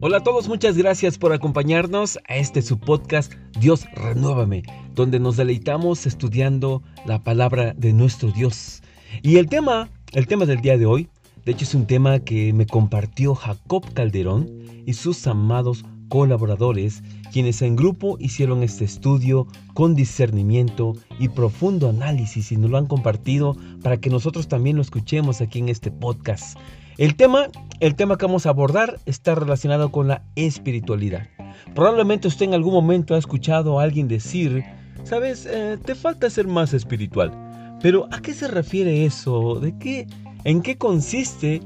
Hola a todos, muchas gracias por acompañarnos a este su podcast Dios Renuévame, donde nos deleitamos estudiando la palabra de nuestro Dios. Y el tema, el tema del día de hoy, de hecho es un tema que me compartió Jacob Calderón y sus amados colaboradores, quienes en grupo hicieron este estudio con discernimiento y profundo análisis y nos lo han compartido para que nosotros también lo escuchemos aquí en este podcast. El tema, el tema que vamos a abordar está relacionado con la espiritualidad. Probablemente usted en algún momento ha escuchado a alguien decir, sabes, eh, te falta ser más espiritual. Pero ¿a qué se refiere eso? ¿De qué? ¿En qué consiste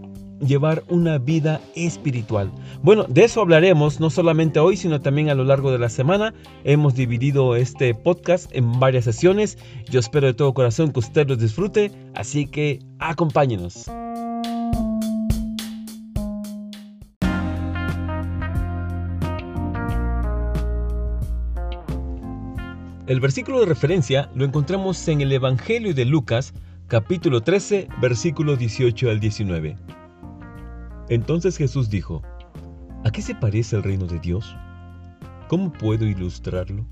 llevar una vida espiritual. Bueno, de eso hablaremos no solamente hoy, sino también a lo largo de la semana. Hemos dividido este podcast en varias sesiones. Yo espero de todo corazón que usted los disfrute, así que acompáñenos. El versículo de referencia lo encontramos en el Evangelio de Lucas, capítulo 13, versículo 18 al 19. Entonces Jesús dijo, ¿A qué se parece el reino de Dios? ¿Cómo puedo ilustrarlo?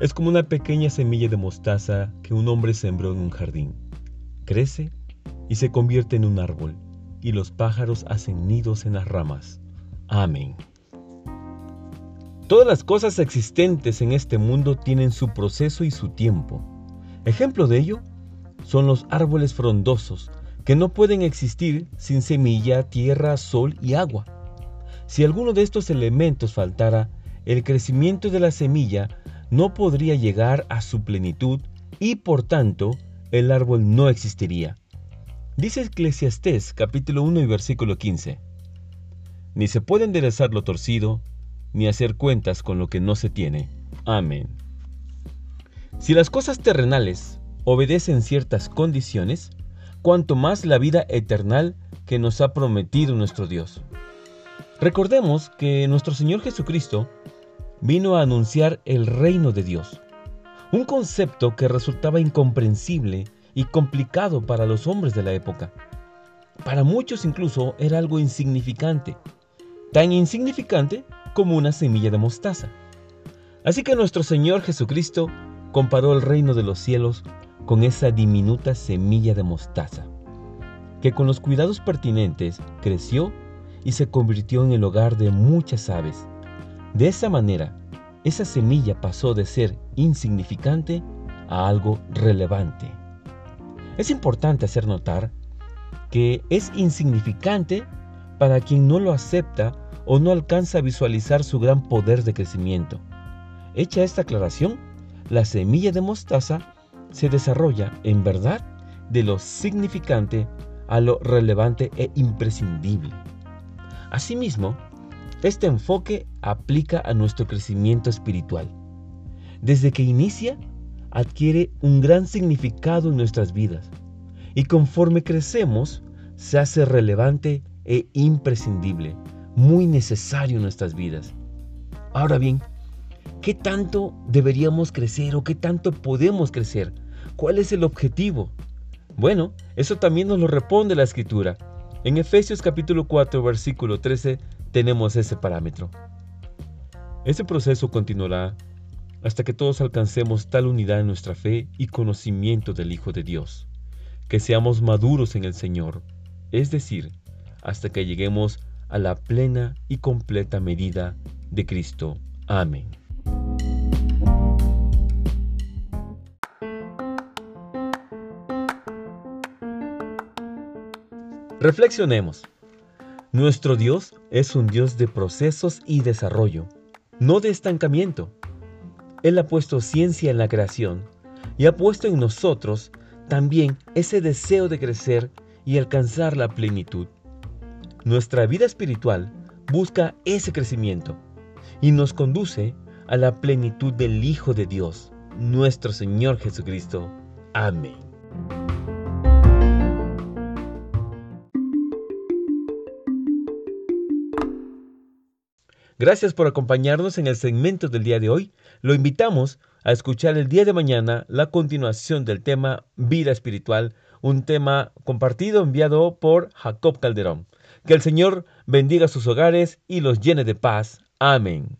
Es como una pequeña semilla de mostaza que un hombre sembró en un jardín. Crece y se convierte en un árbol, y los pájaros hacen nidos en las ramas. Amén. Todas las cosas existentes en este mundo tienen su proceso y su tiempo. Ejemplo de ello son los árboles frondosos que no pueden existir sin semilla, tierra, sol y agua. Si alguno de estos elementos faltara, el crecimiento de la semilla no podría llegar a su plenitud y por tanto el árbol no existiría. Dice Eclesiastés capítulo 1 y versículo 15. Ni se puede enderezar lo torcido, ni hacer cuentas con lo que no se tiene. Amén. Si las cosas terrenales obedecen ciertas condiciones, cuanto más la vida eterna que nos ha prometido nuestro Dios. Recordemos que nuestro Señor Jesucristo vino a anunciar el reino de Dios, un concepto que resultaba incomprensible y complicado para los hombres de la época. Para muchos incluso era algo insignificante, tan insignificante como una semilla de mostaza. Así que nuestro Señor Jesucristo comparó el reino de los cielos con esa diminuta semilla de mostaza, que con los cuidados pertinentes creció y se convirtió en el hogar de muchas aves. De esa manera, esa semilla pasó de ser insignificante a algo relevante. Es importante hacer notar que es insignificante para quien no lo acepta o no alcanza a visualizar su gran poder de crecimiento. Hecha esta aclaración, la semilla de mostaza se desarrolla en verdad de lo significante a lo relevante e imprescindible. Asimismo, este enfoque aplica a nuestro crecimiento espiritual. Desde que inicia, adquiere un gran significado en nuestras vidas y conforme crecemos, se hace relevante e imprescindible, muy necesario en nuestras vidas. Ahora bien, ¿qué tanto deberíamos crecer o qué tanto podemos crecer? ¿Cuál es el objetivo? Bueno, eso también nos lo responde la escritura. En Efesios capítulo 4, versículo 13 tenemos ese parámetro. Ese proceso continuará hasta que todos alcancemos tal unidad en nuestra fe y conocimiento del Hijo de Dios, que seamos maduros en el Señor, es decir, hasta que lleguemos a la plena y completa medida de Cristo. Amén. Reflexionemos. Nuestro Dios es un Dios de procesos y desarrollo, no de estancamiento. Él ha puesto ciencia en la creación y ha puesto en nosotros también ese deseo de crecer y alcanzar la plenitud. Nuestra vida espiritual busca ese crecimiento y nos conduce a la plenitud del Hijo de Dios, nuestro Señor Jesucristo. Amén. Gracias por acompañarnos en el segmento del día de hoy. Lo invitamos a escuchar el día de mañana la continuación del tema vida espiritual, un tema compartido enviado por Jacob Calderón. Que el Señor bendiga sus hogares y los llene de paz. Amén.